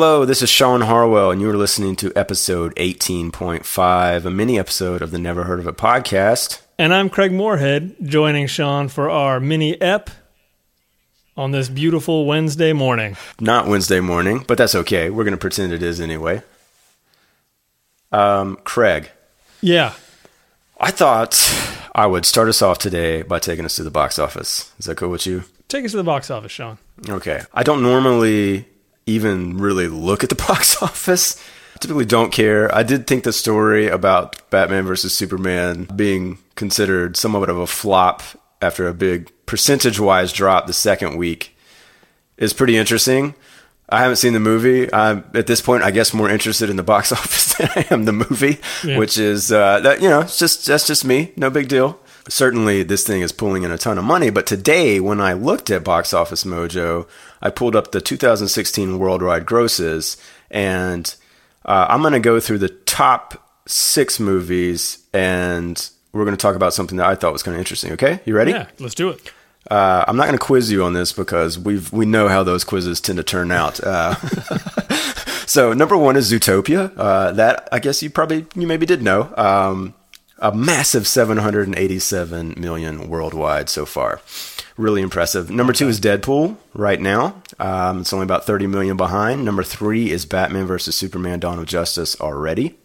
Hello, this is Sean Harwell, and you are listening to episode 18.5, a mini episode of the Never Heard of It podcast. And I'm Craig Moorhead, joining Sean for our mini ep on this beautiful Wednesday morning. Not Wednesday morning, but that's okay. We're going to pretend it is anyway. Um, Craig, Yeah. I thought I would start us off today by taking us to the box office. Is that cool with you? Take us to the box office, Sean. Okay. I don't normally even really look at the box office. I typically don't care. I did think the story about Batman versus Superman being considered somewhat of a flop after a big percentage wise drop the second week is pretty interesting. I haven't seen the movie. I'm at this point, I guess, more interested in the box office than I am the movie, Yeah. which is uh, that you know, it's just that's just me. No big deal. Certainly, this thing is pulling in a ton of money. But today, when I looked at Box Office Mojo, I pulled up the 2016 worldwide grosses, and uh, I'm going to go through the top six movies, and we're going to talk about something that I thought was kind of interesting. Okay, you ready? Yeah, let's do it. Uh, I'm not going to quiz you on this because we've we know how those quizzes tend to turn out. Uh, so number one is Zootopia. Uh, that I guess you probably you maybe did know. Um, a massive 787 million worldwide so far. Really impressive. Number two is Deadpool right now. Um, it's only about 30 million behind. Number three is Batman versus Superman: Dawn of Justice already.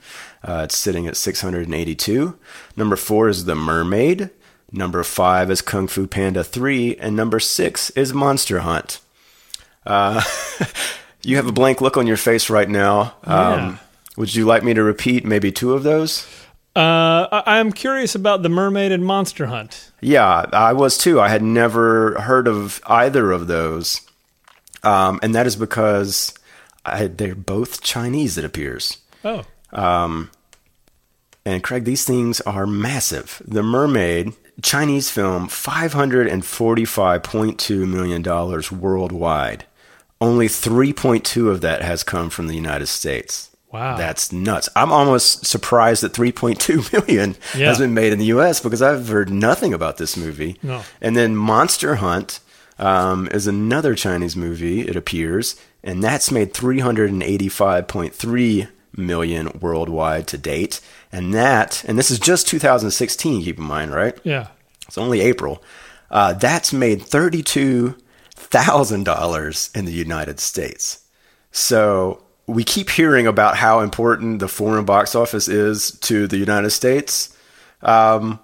Uh, it's sitting at 682. Number four is The Mermaid. Number five is Kung Fu Panda 3. And number six is Monster Hunt. Uh, you have a blank look on your face right now. Um, Yeah. Would you like me to repeat maybe two of those? Uh, I- I'm curious about the Mermaid and Monster Hunt. Yeah, I was too. I had never heard of either of those. Um, and that is because I, they're both Chinese, it appears. Oh, Um, And Craig, these things are massive. The Mermaid, Chinese film, $545.2 million worldwide. Only 3.2 of that has come from the United States. Wow. That's nuts. I'm almost surprised that 3.2 million Yeah. has been made in the U.S. because I've heard nothing about this movie. No. And then Monster Hunt um, is another Chinese movie, it appears, and that's made 385.3 million worldwide to date. And that, and this is just 2016, keep in mind, right? yeah. It's only April. Uh, that's made thirty-two thousand dollars in the United States. So we keep hearing about how important the foreign box office is to the United States. Um,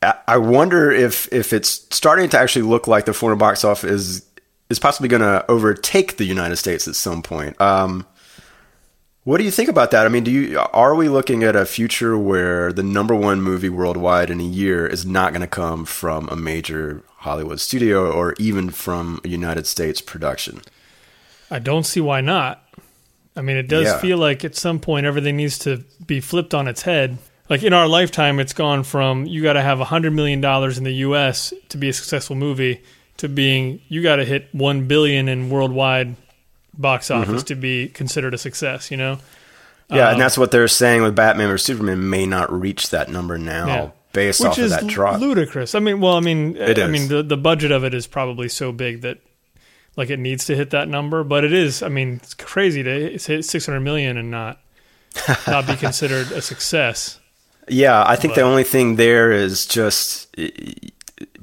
I wonder if if it's starting to actually look like the foreign box office is is possibly going to overtake the United States at some point. Um, what do you think about that? I mean, do you are we looking at a future where the number one movie worldwide in a year is not going to come from a major Hollywood studio or even from a United States production? I don't see why not. I mean, it does Yeah. feel like at some point everything needs to be flipped on its head. Like in our lifetime, it's gone from you got to have $100 million in the US to be a successful movie to being you got to hit 1 billion in worldwide box Mm-hmm. office to be considered a success, you know? Yeah, Um, and that's what they're saying with Batman or Superman may not reach that number now Yeah. based Which off of that drop. ludicrous. I mean, well, I mean, It I is. mean, the the budget of it is probably so big that like it needs to hit that number, but it is. I mean, it's crazy to hit 600 million and not not be considered a success. Yeah, I think the only thing there is just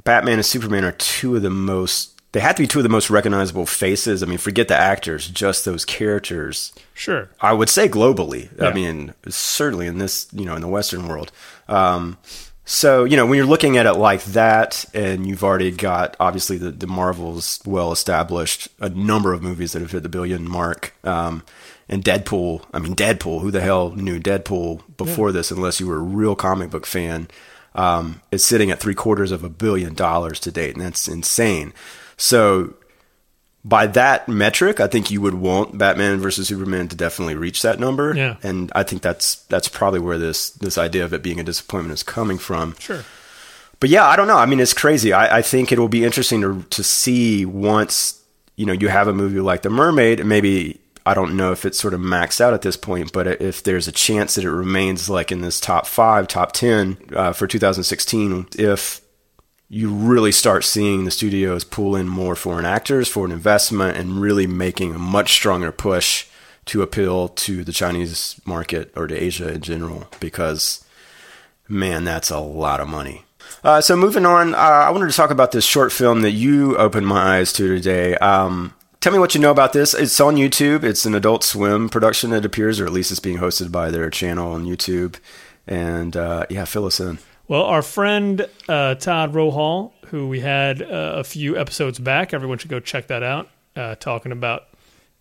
Batman and Superman are two of the most. They have to be two of the most recognizable faces. I mean, forget the actors, just those characters. Sure. I would say globally. I mean, certainly in this, you know, in the Western world. Um, so, you know, when you're looking at it like that, and you've already got obviously the, the Marvels well established, a number of movies that have hit the billion mark, um, and Deadpool. I mean, Deadpool. Who the hell knew Deadpool before this, unless you were a real comic book fan? Um, is sitting at three quarters of a billion dollars to date, and that's insane. So by that metric, I think you would want Batman versus Superman to definitely reach that number. Yeah. And I think that's that's probably where this this idea of it being a disappointment is coming from. Sure. But yeah, I don't know. I mean, it's crazy. I, I think it'll be interesting to to see once you know you have a movie like The Mermaid. and Maybe I don't know if it's sort of maxed out at this point, but if there's a chance that it remains like in this top five, top ten uh, for 2016, if you really start seeing the studios pull in more foreign actors for an investment and really making a much stronger push to appeal to the Chinese market or to Asia in general because, man, that's a lot of money. Uh, so moving on, uh, I wanted to talk about this short film that you opened my eyes to today. Um, tell me what you know about this. It's on YouTube. It's an Adult Swim production, it appears, or at least it's being hosted by their channel on YouTube. And uh, yeah, fill us in. Well, our friend uh, Todd Rohal, who we had uh, a few episodes back, everyone should go check that out, uh, talking about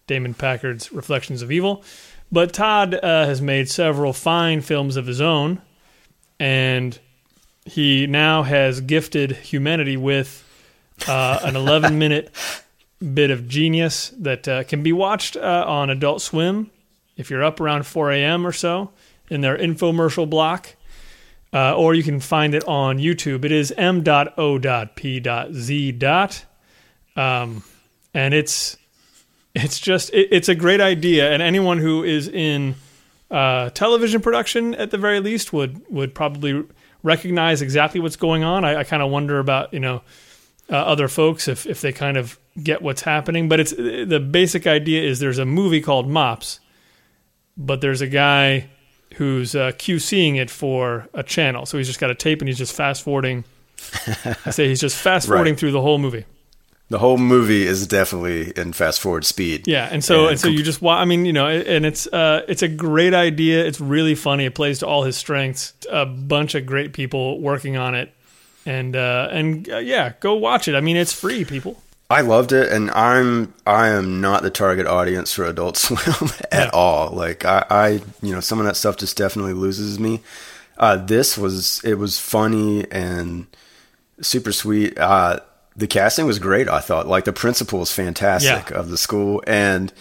Damon Packard's Reflections of Evil. But Todd uh, has made several fine films of his own, and he now has gifted humanity with uh, an 11 minute bit of genius that uh, can be watched on Adult Swim if you're up around 4 a.m. or so in their infomercial block. Uh, or you can find it on YouTube. It is m.o.p.z. Um, and it's it's just it, it's a great idea, and anyone who is in uh, television production at the very least would would probably recognize exactly what's going on. I, I kind of wonder about you know uh, other folks if if they kind of get what's happening. But it's the basic idea is there's a movie called Mops, but there's a guy who's uh, QCing it for a channel. So he's just got a tape and he's just fast forwarding. I say he's just fast forwarding Right. through the whole movie. The whole movie is definitely in fast forward speed. Yeah, and so And and so you just I mean, you know, and it's uh, it's a great idea. It's really funny. It plays to all his strengths. A bunch of great people working on it, and uh, and uh, yeah, go watch it. I mean, it's free, people. I loved it, and I'm I am not the target audience for Adult Swim at Yeah. all. Like I, I, you know, some of that stuff just definitely loses me. Uh, this was it was funny and super sweet. Uh, the casting was great. I thought like the principal was fantastic Yeah. of the school, and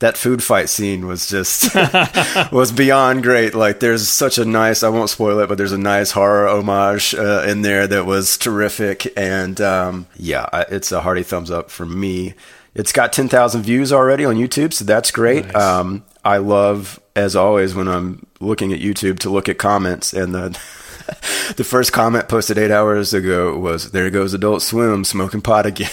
that food fight scene was just was beyond great. Like there's such a nice I won't spoil it, but there's a nice horror homage uh, in there that was terrific. And um, yeah, it's a hearty thumbs up for me. It's got 10,000 views already on YouTube, so that's great. Nice. Um, I love, as always, when I'm looking at YouTube to look at comments, and the the first comment posted eight hours ago was, "There goes Adult Swim smoking pot again,"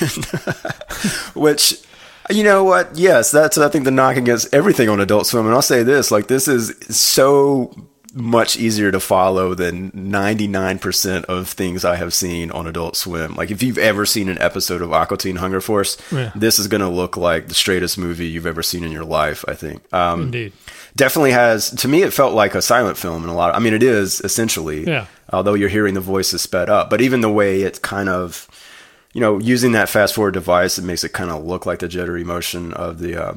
which you know what? Yes, that's I think the knock against everything on Adult Swim, and I'll say this: like this is so much easier to follow than 99% of things I have seen on Adult Swim. Like if you've ever seen an episode of Aqua Teen Hunger Force, Yeah. this is going to look like the straightest movie you've ever seen in your life, I think. Um, Indeed. definitely has to me it felt like a silent film in a lot of, i mean it is essentially Yeah. although you're hearing the voices sped up but even the way it kind of you know using that fast forward device it makes it kind of look like the jittery motion of the uh,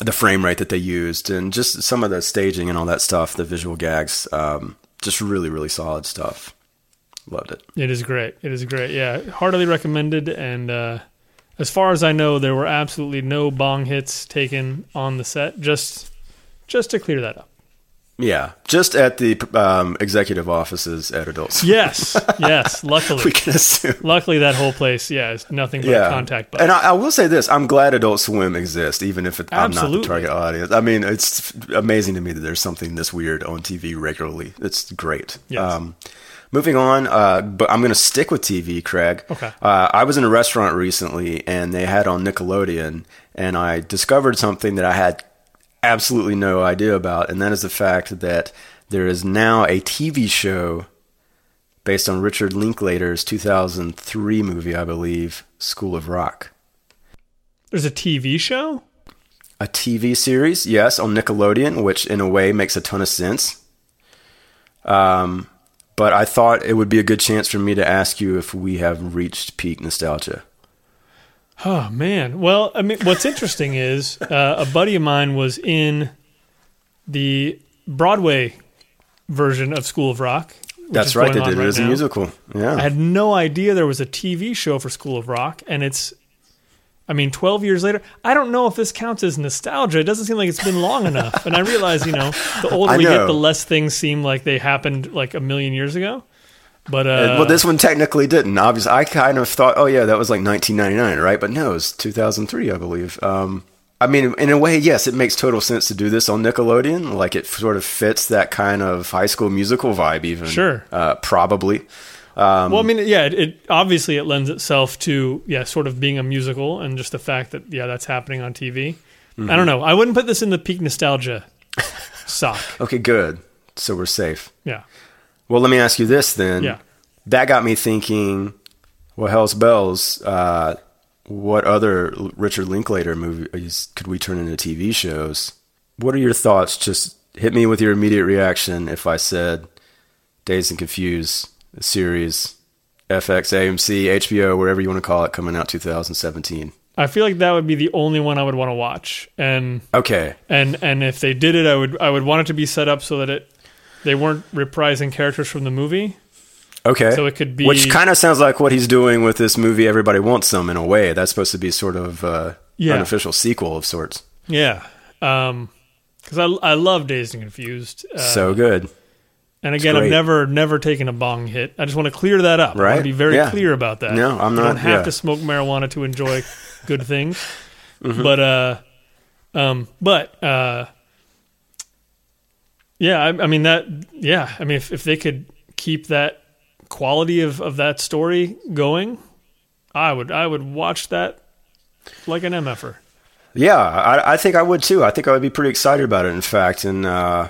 the frame rate that they used and just some of the staging and all that stuff the visual gags um, just really really solid stuff loved it It is great. It is great. Yeah, heartily recommended. And uh, as far as I know, there were absolutely no bong hits taken on the set. Just just to clear that up. Yeah just at the um, executive offices at adult Swim, Yes, yes. Luckily, we can assume luckily that whole place, yeah, is nothing but a contact. And I, I will say this: I'm glad Adult Swim exists, even if it, I'm not the target audience. I mean, it's amazing to me that there's something this weird on TV regularly. It's great. Yes. Um, moving on, uh, but I'm going to stick with TV, Craig. Okay. Uh, I was in a restaurant recently, and they had on Nickelodeon, and I discovered something that I had absolutely no idea about, and that is the fact that there is now a TV show based on Richard Linklater's 2003 movie, I believe, School of Rock. There's a TV show. A TV series, yes, on Nickelodeon, which in a way makes a ton of sense. Um, but I thought it would be a good chance for me to ask you if we have reached peak nostalgia. Oh man. Well, I mean, what's interesting is uh, a buddy of mine was in the Broadway version of School of Rock. That's right, they did it right as a musical. Yeah. I had no idea there was a TV show for School of Rock, and it's. I mean, 12 years later, I don't know if this counts as nostalgia. It doesn't seem like it's been long enough. And I realize, you know, the older I we get, the less things seem like they happened like a million years ago. But uh, Uh, well, this one technically didn't. Obviously, I kind of thought, oh yeah, that was like 1999, right? But no, it was 2003, I believe. Um, I mean, in a way, yes, it makes total sense to do this on Nickelodeon. Like it sort of fits that kind of High School Musical vibe, even. Sure. Uh, probably. Um, well, I mean, yeah, it, it obviously it lends itself to yeah, sort of being a musical, and just the fact that yeah, that's happening on TV. I don't know. I wouldn't put this in the peak nostalgia sock. Okay, good. So we're safe. Yeah. Well, let me ask you this then. Yeah. That got me thinking. Well, Hell's Bells. Uh, what other Richard Linklater movies could we turn into TV shows? What are your thoughts? Just hit me with your immediate reaction if I said Dazed and Confused series, FX, AMC, HBO, wherever you want to call it, coming out 2017. I feel like that would be the only one I would want to watch. And Okay. and and if they did it, I would I would want it to be set up so that it they weren't reprising characters from the movie. Okay. So it could be- Which kind of sounds like what he's doing with this movie, Everybody Wants Some, in a way. That's supposed to be sort of uh, Yeah. unofficial sequel of sorts. Yeah. Um because I, I love Dazed and Confused. Uh, so good. and again, I've never never taken a bong hit. I just want to clear that up. Right? I want to be very Yeah. clear about that. No, I'm You not- don't have yeah. to smoke marijuana to enjoy good things. Mm-hmm. But uh, um, but uh, yeah, I, I mean that. Yeah, I mean if if they could keep that quality of of that story going, I would I would watch that like an mf'er. Yeah, I, I think I would too. I think I would be pretty excited about it, in fact. And uh,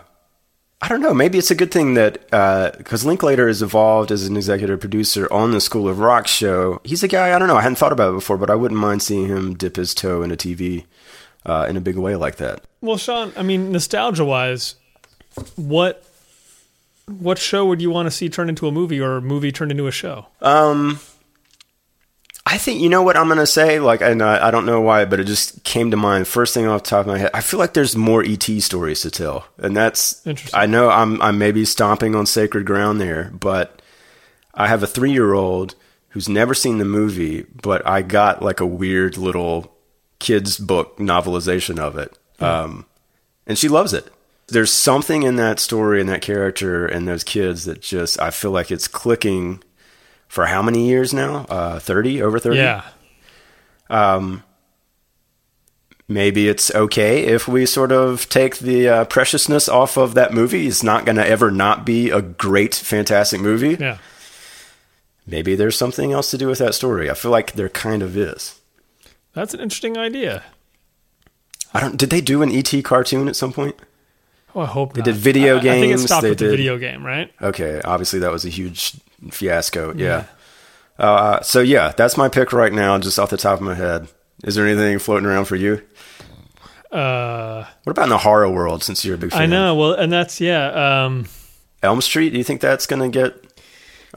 I don't know, maybe it's a good thing that because Linklater has evolved as an executive producer on the School of Rock show. He's a guy I don't know. I hadn't thought about it before, but I wouldn't mind seeing him dip his toe into TV uh, in a big way like that. Well, Sean, I mean, nostalgia wise, what what show would you want to see turned into a movie or a movie turned into a show? Um, I think you know what I'm gonna say. Like, and I, I don't know why, but it just came to mind. First thing off the top of my head, I feel like there's more ET stories to tell, and that's Interesting. I know I'm I'm maybe stomping on sacred ground there, but I have a three year old who's never seen the movie, but I got like a weird little kids book novelization of it, um, and she loves it. There's something in that story and that character and those kids that just I feel like it's clicking for how many years now? Uh, 30, over 30? Yeah. Um. Maybe it's okay if we sort of take the uh, preciousness off of that movie. It's not going to ever not be a great, fantastic movie. Yeah. Maybe there's something else to do with that story. I feel like there kind of is. That's an interesting idea. I don't. Did they do an ET cartoon at some point? Oh, I hope they did video I, I think it stopped they with the video game, right? Okay, obviously that was a huge fiasco. Yeah. Uh, so yeah, that's my pick right now, just off the top of my head. Is there anything floating around for you? Uh, What about in the horror world? Since you're a big fan, I know. Well, and that's yeah. Um, Elm Street. Do you think that's going to get?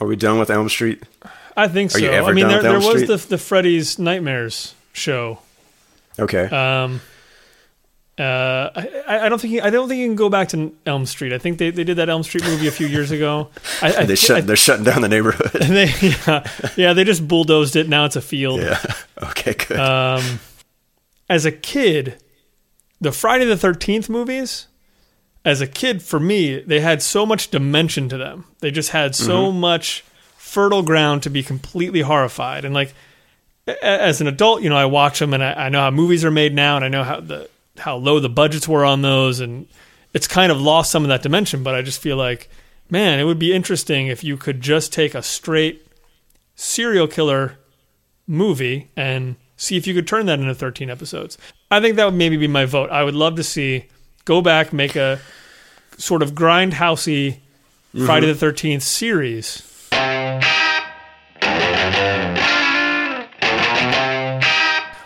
Are we done with Elm Street? I think so. you ever I mean, there, there was the the Freddy's Nightmares show. Okay. Um, uh, I, I don't think he, I don't think you can go back to Elm Street. I think they, they did that Elm Street movie a few years ago. I, I, they shut. they're shutting down the neighborhood. they, yeah, yeah, they just bulldozed it. Now it's a field. yeah. Okay. Good. Um, as a kid, the Friday the Thirteenth movies, as a kid, for me, they had so much dimension to them. They just had so much fertile ground to be completely horrified. And like, as an adult, you know, I watch them and I, I know how movies are made now, and I know how the how low the budgets were on those, and it's kind of lost some of that dimension. But I just feel like, man, it would be interesting if you could just take a straight serial killer movie and see if you could turn that into 13 episodes. I think that would maybe be my vote. I would love to see go back, make a sort of grindhousey Friday mm-hmm. the 13th series.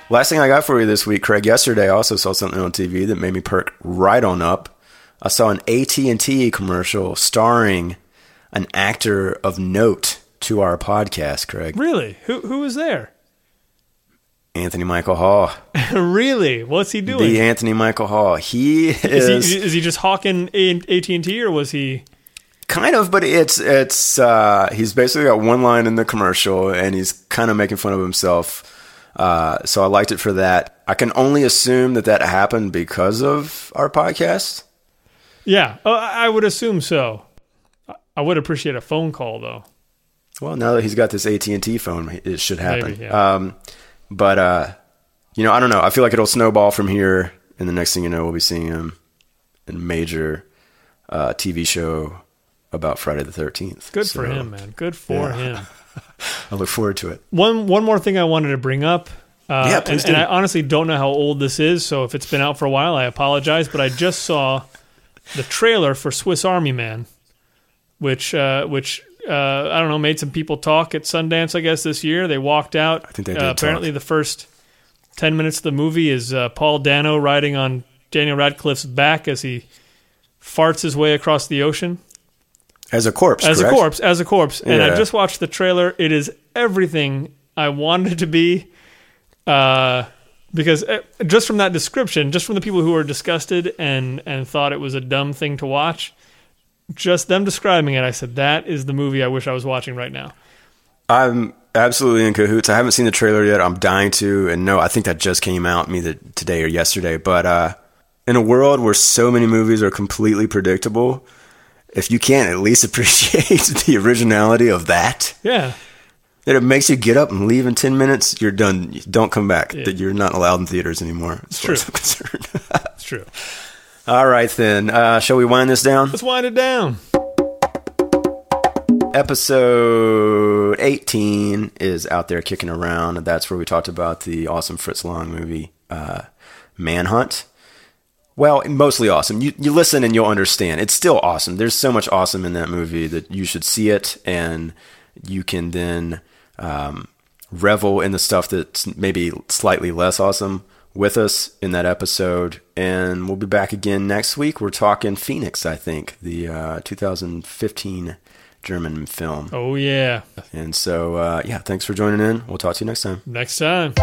Last thing I got for you this week, Craig. Yesterday, I also saw something on TV that made me perk right on up. I saw an AT and T commercial starring an actor of note to our podcast, Craig. Really? Who who was there? Anthony Michael Hall. really? What's he doing? The Anthony Michael Hall. He is, is he is he just hawking AT and T or was he? kind of, but it's it's uh, he's basically got one line in the commercial, and he's kind of making fun of himself. Uh, so I liked it for that. I can only assume that that happened because of our podcast. Yeah, oh, I would assume so. I- would appreciate a phone call though. Well, now that he's got this AT and T phone, it should happen. Maybe, yeah. um, but uh, you know, I don't know. I feel like it'll snowball from here, and the next thing you know, we'll be seeing him in a major uh, TV show about Friday the Thirteenth. Good for him, man. Good for Yeah. him. I look forward to it. One one more thing I wanted to bring up. Uh, Yeah, and, please and do. I honestly don't know how old this is, so if it's been out for a while, I apologize. But I just saw the trailer for Swiss Army Man, which uh, which uh, I don't know made some people talk at Sundance. I guess this year they walked out. I think they uh, did apparently talk. the first ten minutes of the movie is uh, Paul Dano riding on Daniel Radcliffe's back as he farts his way across the ocean As a corpse, as correct? a corpse, as a corpse. And I just watched the trailer. It is everything I wanted it to be. Uh, because uh, just from that description, just from the people who were disgusted and and thought it was a dumb thing to watch, just them describing it, I said that is the movie I wish I was watching right now. I'm absolutely in cahoots. I haven't seen the trailer yet. I'm dying to, and no, I think that just came out either today or yesterday. But uh, in a world where so many movies are completely predictable, if you can't at least appreciate the originality of that, Yeah, that it makes you get up and leave in ten minutes, you're done. Don't come back. Yeah. That you're not allowed in theaters anymore. As true. as I'm concerned. it's true. All right, then. Uh, shall we wind this down? Let's wind it down. Episode 18 is out there kicking around. That's where we talked about the awesome Fritz Lang movie, uh, Manhunt. Well, mostly awesome. You, you listen and you'll understand. It's still awesome. There's so much awesome in that movie that you should see it and you can then um, revel in the stuff that's maybe slightly less awesome with us in that episode. And we'll be back again next week. We're talking Phoenix, I think, the uh, 2015 German film. Oh yeah. And so, uh, yeah, thanks for joining in. We'll talk to you next time. Next time.